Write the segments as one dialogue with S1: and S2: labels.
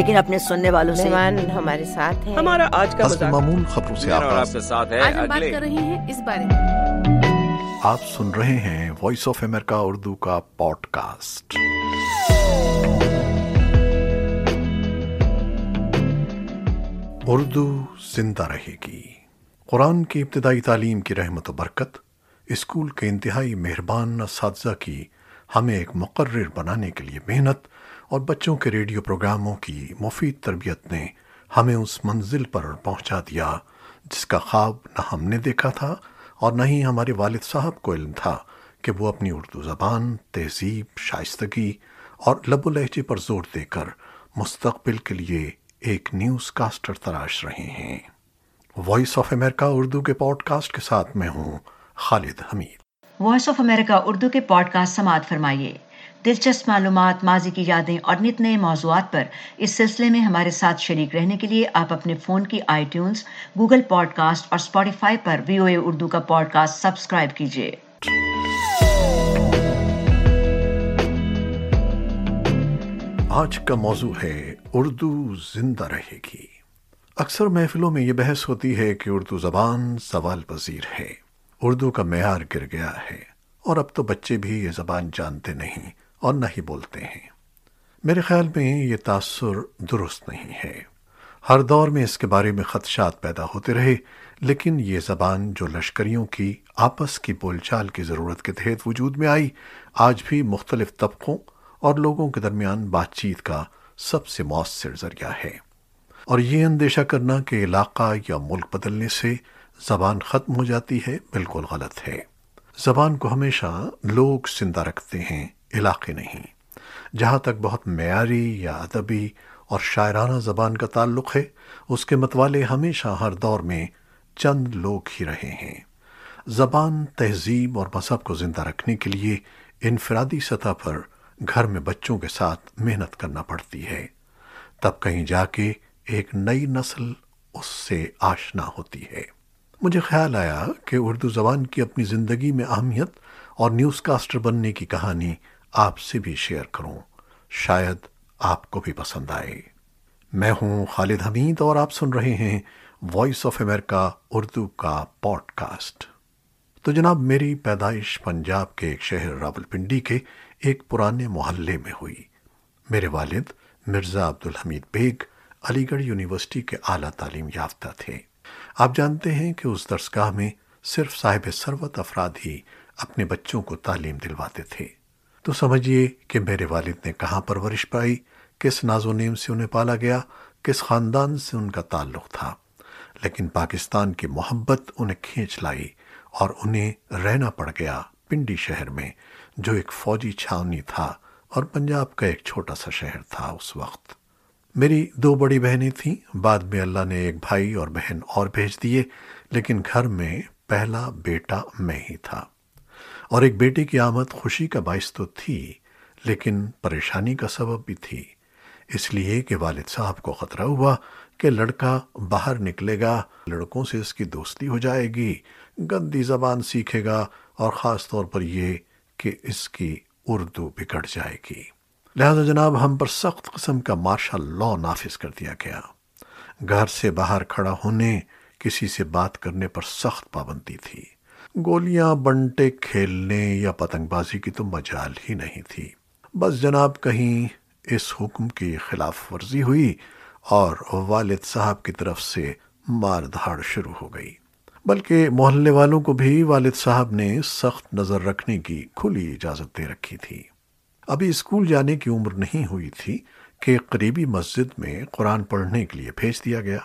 S1: لیکن اپنے سننے والوں سے۔
S2: ہمارے ساتھ ہیں۔
S3: ہمارا آج کا
S4: معمول خبروں سے
S5: آپ کے ساتھ ہے
S6: آج ہم بات کر رہے ہیں اس بارے میں۔
S4: آپ سن رہے ہیں وائس آف امریکہ اردو کا پوڈ کاسٹ اردو زندہ رہے گی۔ قرآن کی ابتدائی تعلیم کی رحمت و برکت اسکول کے انتہائی مہربان اساتذہ کی ہمیں ایک مقرر بنانے کے لیے محنت اور بچوں کے ریڈیو پروگراموں کی مفید تربیت نے ہمیں اس منزل پر پہنچا دیا، جس کا خواب نہ ہم نے دیکھا تھا اور نہ ہی ہمارے والد صاحب کو علم تھا کہ وہ اپنی اردو زبان، تہذیب، شائستگی اور لب و لہجے پر زور دے کر مستقبل کے لیے ایک نیوز کاسٹر تراش رہے ہیں۔ وائس آف امریکہ اردو کے پوڈ کاسٹ کے ساتھ میں ہوں Khalid Hamid.
S7: Voice of America Urdu کے پوڈ کاسٹ سماعت فرمائیے۔ دلچسپ معلومات، ماضی کی یادیں اور نت نئے موضوعات پر اس سلسلے میں ہمارے ساتھ شریک رہنے کے لیے آپ اپنے فون کی iTunes, Google podcast اور اسپوٹیفائی پر وی او اے اردو کا پوڈ کاسٹ سبسکرائب کیجیے۔
S4: آج کا موضوع ہے اردو زندہ رہے گی۔ اکثر محفلوں میں یہ بحث ہوتی ہے کہ اردو زبان سوال پذیر ہے۔ اردو کا معیار گر گیا ہے اور اب تو بچے بھی یہ زبان جانتے نہیں۔ اور نہ ہی بولتے ہیں۔ میرے خیال میں یہ تاثر درست نہیں ہے۔ ہر دور میں اس کے بارے میں خدشات پیدا ہوتے رہے، لیکن یہ زبان جو لشکریوں کی آپس کی بول چال کی ضرورت کے تحت وجود میں آئی، آج بھی مختلف طبقوں اور لوگوں کے درمیان بات چیت کا سب سے مؤثر ذریعہ ہے۔ اور یہ اندیشہ کرنا کہ علاقہ یا ملک بدلنے سے زبان ختم ہو جاتی ہے بالکل غلط ہے۔ زبان کو ہمیشہ لوگ زندہ رکھتے ہیں۔ علاقے نہیں۔ جہاں تک بہت معیاری یا ادبی اور شاعرانہ زبان کا تعلق ہے، اس کے متوالے ہمیشہ ہر دور میں چند لوگ ہی رہے ہیں۔ زبان تہذیب اور مذہب کو زندہ رکھنے کے لیے انفرادی سطح پر گھر میں بچوں کے ساتھ محنت کرنا پڑتی ہے۔ تب کہیں جا کے ایک نئی نسل اس سے آشنا ہوتی ہے۔ مجھے خیال آیا کہ اردو زبان کی اپنی زندگی میں اہمیت اور نیوز کاسٹر بننے کی کہانی آپ سے بھی شیئر کروں۔ شاید آپ کو بھی پسند آئے۔ میں ہوں خالد حمید اور آپ سن رہے ہیں وائس آف امریکہ اردو کا پوڈ کاسٹ تو جناب، میری پیدائش پنجاب کے ایک شہر راول پنڈی کے ایک پرانے محلے میں ہوئی۔ میرے والد مرزا عبدالحمید بیگ علی گڑھ یونیورسٹی کے اعلیٰ تعلیم یافتہ تھے۔ آپ جانتے ہیں کہ اس درسگاہ میں صرف صاحب ثروت افراد ہی اپنے بچوں کو تعلیم دلواتے تھے۔ تو سمجھیے کہ میرے والد نے کہاں پرورش پائی، کس ناز و نیم سے انہیں پالا گیا، کس خاندان سے ان کا تعلق تھا۔ لیکن پاکستان کی محبت انہیں کھینچ لائی اور انہیں رہنا پڑ گیا پنڈی شہر میں، جو ایک فوجی چھاونی تھا اور پنجاب کا ایک چھوٹا سا شہر تھا اس وقت۔ میری دو بڑی بہنیں تھیں، بعد میں اللہ نے ایک بھائی اور بہن اور بھیج دیے، لیکن گھر میں پہلا بیٹا میں ہی تھا۔ اور ایک بیٹے کی آمد خوشی کا باعث تو تھی، لیکن پریشانی کا سبب بھی تھی۔ اس لیے کہ والد صاحب کو خطرہ ہوا کہ لڑکا باہر نکلے گا، لڑکوں سے اس کی دوستی ہو جائے گی، گندی زبان سیکھے گا اور خاص طور پر یہ کہ اس کی اردو بگڑ جائے گی۔ لہذا جناب، ہم پر سخت قسم کا مارشل لا نافذ کر دیا گیا۔ گھر سے باہر کھڑا ہونے، کسی سے بات کرنے پر سخت پابندی تھی۔ گولیاں، بنٹے کھیلنے یا پتنگ بازی کی تو مجال ہی نہیں تھی۔ بس جناب، کہیں اس حکم کی خلاف ورزی ہوئی اور والد صاحب کی طرف سے مار دھاڑ شروع ہو گئی۔ بلکہ محلے والوں کو بھی والد صاحب نے سخت نظر رکھنے کی کھلی اجازت دے رکھی تھی۔ ابھی اسکول جانے کی عمر نہیں ہوئی تھی کہ قریبی مسجد میں قرآن پڑھنے کے لیے بھیج دیا گیا۔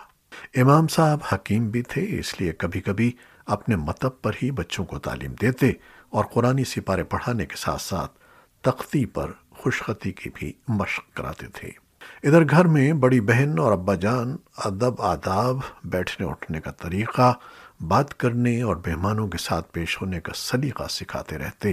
S4: امام صاحب حکیم بھی تھے، اس لیے کبھی کبھی اپنے متب پر ہی بچوں کو تعلیم دیتے اور قرآنی سپارے پڑھانے کے ساتھ ساتھ تختی پر خوشخطی کی بھی مشق کراتے تھے۔ ادھر گھر میں بڑی بہن اور ابا جان ادب، آداب، بیٹھنے اٹھنے کا طریقہ، بات کرنے اور مہمانوں کے ساتھ پیش ہونے کا سلیقہ سکھاتے رہتے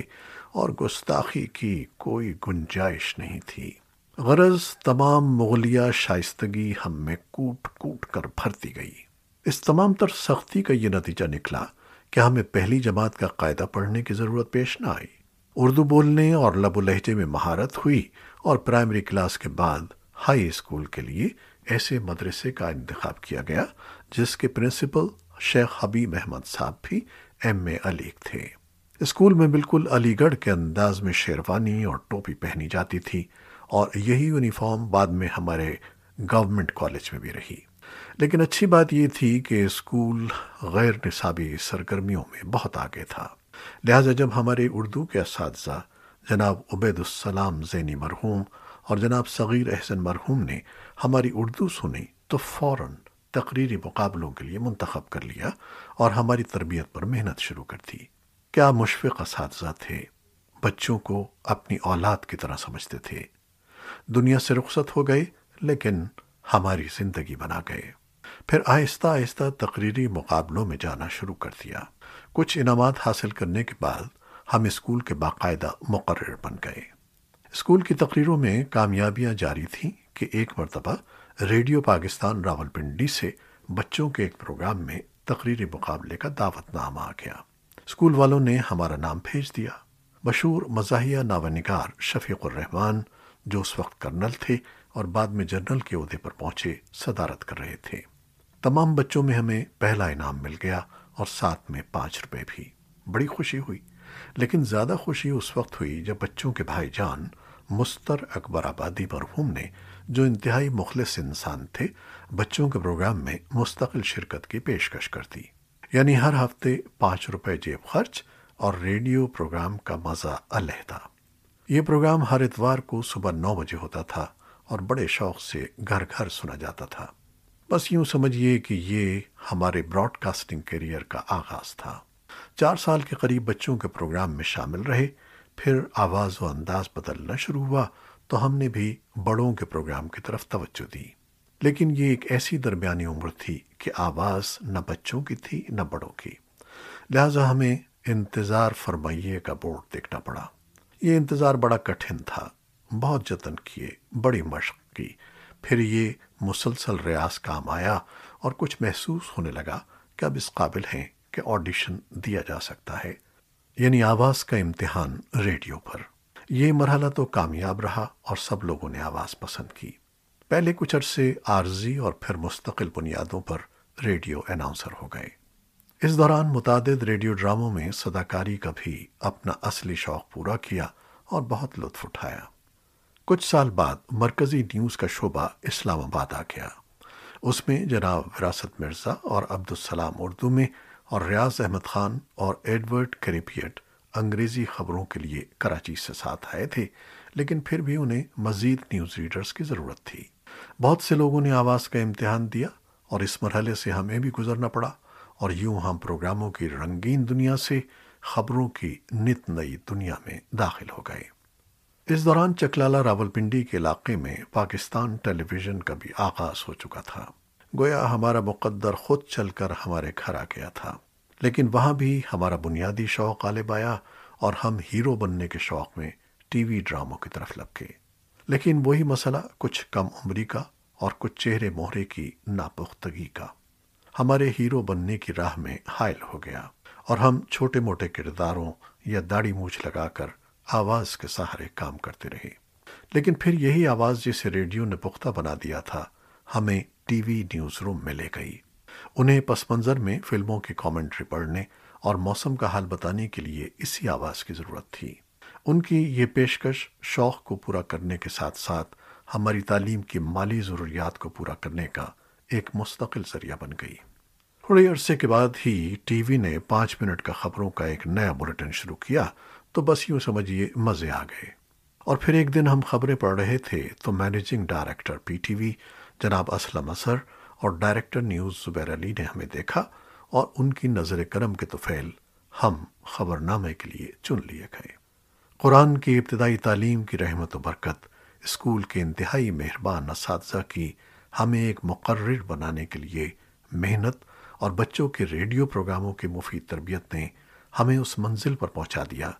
S4: اور گستاخی کی کوئی گنجائش نہیں تھی۔ غرض تمام مغلیہ شائستگی ہم میں کوٹ کوٹ کر بھرتی گئی۔ اس تمام تر سختی کا یہ نتیجہ نکلا کہ ہمیں پہلی جماعت کا قاعدہ پڑھنے کی ضرورت پیش نہ آئی۔ اردو بولنے اور لب و لہجے میں مہارت ہوئی اور پرائمری کلاس کے بعد ہائی اسکول کے لیے ایسے مدرسے کا انتخاب کیا گیا جس کے پرنسپل شیخ حبیب احمد صاحب بھی ایم اے علی تھے۔ اسکول میں بالکل علی گڑھ کے انداز میں شیروانی اور ٹوپی پہنی جاتی تھی اور یہی یونیفارم بعد میں ہمارے گورنمنٹ کالج میں بھی رہی۔ لیکن اچھی بات یہ تھی کہ اسکول غیر نصابی سرگرمیوں میں بہت آگے تھا۔ لہذا جب ہمارے اردو کے اساتذہ جناب عبید السلام زینی مرحوم اور جناب صغیر احسن مرحوم نے ہماری اردو سنی تو فوراً تقریری مقابلوں کے لیے منتخب کر لیا اور ہماری تربیت پر محنت شروع کر دی۔ کیا مشفق اساتذہ تھے؟ بچوں کو اپنی اولاد کی طرح سمجھتے تھے۔ دنیا سے رخصت ہو گئے لیکن ہماری زندگی بنا گئے۔ پھر آہستہ آہستہ تقریری مقابلوں میں جانا شروع کر دیا۔ کچھ انعامات حاصل کرنے کے بعد ہم اسکول کے باقاعدہ مقرر بن گئے۔ اسکول کی تقریروں میں کامیابیاں جاری تھیں کہ ایک مرتبہ ریڈیو پاکستان راول پنڈی سے بچوں کے ایک پروگرام میں تقریری مقابلے کا دعوت نام آ گیا۔ اسکول والوں نے ہمارا نام بھیج دیا۔ مشہور مزاحیہ ناونگار شفیق الرحمان جو اس وقت کرنل تھے اور بعد میں جنرل کے عہدے پر پہنچے صدارت کر رہے تھے۔ تمام بچوں میں ہمیں پہلا انعام مل گیا اور ساتھ میں پانچ روپے بھی۔ بڑی خوشی ہوئی۔ لیکن زیادہ خوشی اس وقت ہوئی جب بچوں کے بھائی جان مستر اکبر آبادی مرحوم نے، جو انتہائی مخلص انسان تھے، بچوں کے پروگرام میں مستقل شرکت کی پیشکش کر دی۔ یعنی ہر ہفتے پانچ روپے جیب خرچ اور ریڈیو پروگرام کا مزہ علیحدہ۔ یہ پروگرام ہر اتوار کو صبح نو بجے ہوتا تھا۔ اور بڑے شوق سے گھر گھر سنا جاتا تھا۔ بس یوں سمجھیے کہ یہ ہمارے براڈ کاسٹنگ کیریئر کا آغاز تھا۔ چار سال کے قریب بچوں کے پروگرام میں شامل رہے، پھر آواز و انداز بدلنا شروع ہوا تو ہم نے بھی بڑوں کے پروگرام کی طرف توجہ دی۔ لیکن یہ ایک ایسی درمیانی عمر تھی کہ آواز نہ بچوں کی تھی، نہ بڑوں کی۔ لہذا ہمیں انتظار فرمائیے کا بورڈ دیکھنا پڑا۔ یہ انتظار بڑا کٹھن تھا۔ بہت جتن کیے، بڑی مشق کی۔ پھر یہ مسلسل ریاض کام آیا اور کچھ محسوس ہونے لگا کہ اب اس قابل ہیں کہ آڈیشن دیا جا سکتا ہے یعنی آواز کا امتحان ریڈیو پر۔ یہ مرحلہ تو کامیاب رہا اور سب لوگوں نے آواز پسند کی۔ پہلے کچھ عرصے عارضی اور پھر مستقل بنیادوں پر ریڈیو اناؤنسر ہو گئے۔ اس دوران متعدد ریڈیو ڈراموں میں صداکاری کا بھی اپنا اصلی شوق پورا کیا اور بہت لطف اٹھایا۔ کچھ سال بعد مرکزی نیوز کا شعبہ اسلام آباد آ گیا۔ اس میں جناب وراثت مرزا اور عبدالسلام اردو میں اور ریاض احمد خان اور ایڈورڈ کریپیٹ انگریزی خبروں کے لیے کراچی سے ساتھ آئے تھے، لیکن پھر بھی انہیں مزید نیوز ریڈرز کی ضرورت تھی۔ بہت سے لوگوں نے آواز کا امتحان دیا اور اس مرحلے سے ہمیں بھی گزرنا پڑا اور یوں ہم پروگراموں کی رنگین دنیا سے خبروں کی نت نئی دنیا میں داخل ہو گئے۔ اس دوران چکلالہ راول پنڈی کے علاقے میں پاکستان ٹیلی ویژن کا بھی آغاز ہو چکا تھا۔ گویا ہمارا مقدر خود چل کر ہمارے گھر آ گیا تھا۔ لیکن وہاں بھی ہمارا بنیادی شوق غالب آیا اور ہم ہیرو بننے کے شوق میں ٹی وی ڈراموں کی طرف لگ گئے لیکن وہی مسئلہ کچھ کم عمری کا اور کچھ چہرے مہرے کی ناپختگی کا۔ ہمارے ہیرو بننے کی راہ میں حائل ہو گیا اور ہم چھوٹے موٹے کرداروں یا داڑھی مونچھ لگا کر آواز کے سہارے کام کرتے رہے۔ لیکن پھر یہی آواز جسے ریڈیو نے پختہ بنا دیا تھا، ہمیں ٹی وی نیوز روم میں لے گئی۔ انہیں پس منظر میں فلموں کی کامنٹری پڑھنے اور موسم کا حال بتانے کے لیے اسی آواز کی ضرورت تھی۔ ان کی یہ پیشکش شوق کو پورا کرنے کے ساتھ ساتھ ہماری تعلیم کی مالی ضروریات کو پورا کرنے کا ایک مستقل ذریعہ بن گئی۔ تھوڑے عرصے کے بعد ہی ٹی وی نے پانچ منٹ کا خبروں کا ایک نیا بلٹن شروع کیا تو بس یوں سمجھیے مزے آ گئے۔ اور پھر ایک دن ہم خبریں پڑھ رہے تھے تو managing director P T V جناب اسلم اثر اور ڈائریکٹر نیوز زبیر علی نے ہمیں دیکھا اور ان کی نظر کرم کے توفیل ہم خبر نامے کے لیے چن لیے گئے۔ قرآن کی ابتدائی تعلیم کی رحمت و برکت، اسکول کے انتہائی مہربان اساتذہ کی ہمیں ایک مقرر بنانے کے لیے محنت اور بچوں کے ریڈیو پروگراموں کی مفید تربیت نے ہمیں اس منزل پر پہنچا دیا۔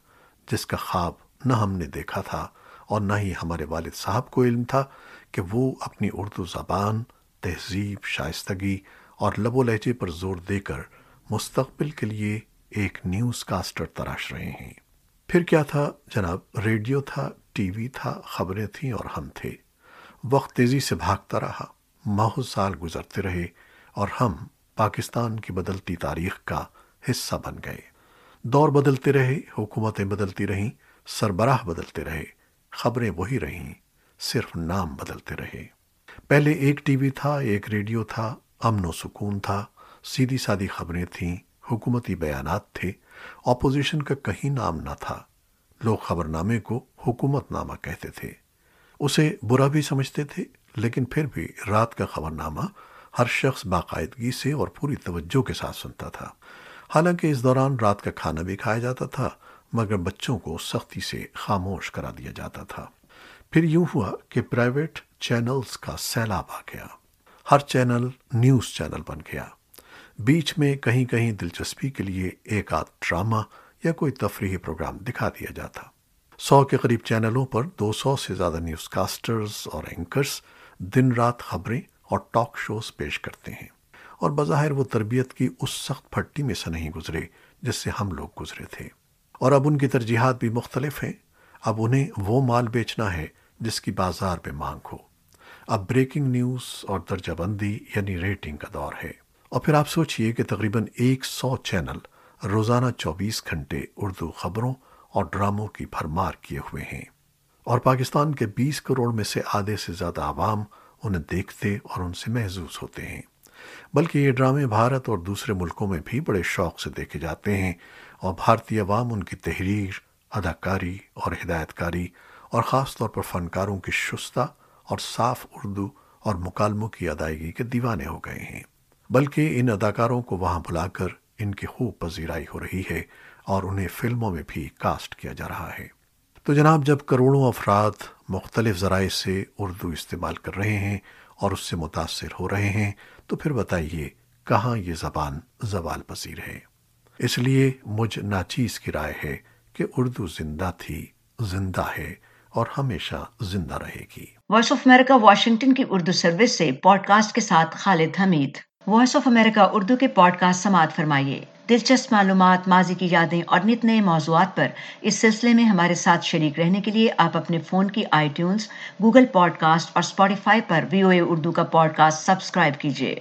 S4: جس کا خواب نہ ہم نے دیکھا تھا اور نہ ہی ہمارے والد صاحب کو علم تھا کہ وہ اپنی اردو زبان، تہذیب، شائستگی اور لب و لہجے پر زور دے کر مستقبل کے لیے ایک نیوز کاسٹر تراش رہے ہیں۔ پھر کیا تھا؟ جناب، ریڈیو تھا، ٹی وی تھا، خبریں تھیں اور ہم تھے۔ وقت تیزی سے بھاگتا رہا بہت سال گزرتے رہے اور ہم پاکستان کی بدلتی تاریخ کا حصہ بن گئے۔ دور بدلتے رہے حکومتیں بدلتی رہیں، سربراہ بدلتے رہے، خبریں وہی رہیں، صرف نام بدلتے رہے۔ پہلے ایک ٹی وی تھا، ایک ریڈیو تھا، امن و سکون تھا، سیدھی سادی خبریں تھیں، حکومتی بیانات تھے۔ اپوزیشن کا کہیں نام نہ تھا۔ لوگ خبر نامے کو حکومت نامہ کہتے تھے۔ اسے برا بھی سمجھتے تھے، لیکن پھر بھی رات کا خبر نامہ ہر شخص باقاعدگی سے اور پوری توجہ کے ساتھ سنتا تھا۔ حالانکہ اس دوران رات کا کھانا بھی کھایا جاتا تھا، مگر بچوں کو سختی سے خاموش کرا دیا جاتا تھا۔ پھر یوں ہوا کہ پرائیویٹ چینلز کا سیلاب آ گیا۔ ہر چینل نیوز چینل بن گیا۔ بیچ میں کہیں کہیں دلچسپی کے لیے ایک آدھ ڈرامہ یا کوئی تفریحی پروگرام دکھا دیا جاتا۔ سو کے قریب چینلوں پر دو سو سے زیادہ نیوز کاسٹرز اور اینکرز دن رات خبریں اور ٹاک شوز پیش کرتے ہیں۔ اور بظاہر وہ تربیت کی اس سخت پھٹی میں سے نہیں گزرے جس سے ہم لوگ گزرے تھے۔ اور اب ان کی ترجیحات بھی مختلف ہیں۔ اب انہیں وہ مال بیچنا ہے جس کی بازار پہ مانگ ہو۔ اب بریکنگ نیوز اور درجہ بندی یعنی ریٹنگ کا دور ہے۔ اور پھر آپ سوچئے کہ تقریباً ایک سو چینل روزانہ چوبیس گھنٹے اردو خبروں اور ڈراموں کی بھرمار کیے ہوئے ہیں۔ اور پاکستان کے بیس کروڑ میں سے آدھے سے زیادہ عوام انہیں دیکھتے اور ان سے محظوظ ہوتے ہیں۔ بلکہ یہ ڈرامے بھارت اور دوسرے ملکوں میں بھی بڑے شوق سے دیکھے جاتے ہیں اور بھارتی عوام ان کی تحریر، اداکاری اور ہدایت کاری اور خاص طور پر فنکاروں کی شستہ اور صاف اردو اور مکالموں کی ادائیگی کے دیوانے ہو گئے ہیں۔ بلکہ ان اداکاروں کو وہاں بلا کر ان کی خوب پذیرائی ہو رہی ہے اور انہیں فلموں میں بھی کاسٹ کیا جا رہا ہے۔ تو جناب، جب کروڑوں افراد مختلف ذرائع سے اردو استعمال کر رہے ہیں اور اس سے متاثر ہو رہے ہیں، تو پھر بتائیے کہاں یہ زبان زوال پذیر ہے؟ اس لیے مجھ ناچیز کی رائے ہے کہ اردو زندہ تھی، زندہ ہے اور ہمیشہ زندہ رہے گی۔
S7: وائس آف امریکہ واشنگٹن کی اردو سروس سے پوڈ کاسٹ کے ساتھ Khalid Hamid. Voice of America Urdu کے پوڈ کاسٹ سماعت فرمائیے۔ دلچسپ معلومات، ماضی کی یادیں اور نت نئے موضوعات پر اس سلسلے میں ہمارے ساتھ شریک رہنے کے لیے آپ اپنے فون کی iTunes, Google podcast اور اسپوٹیفائی پر وی او اے اردو کا پوڈ کاسٹ سبسکرائب کیجیے۔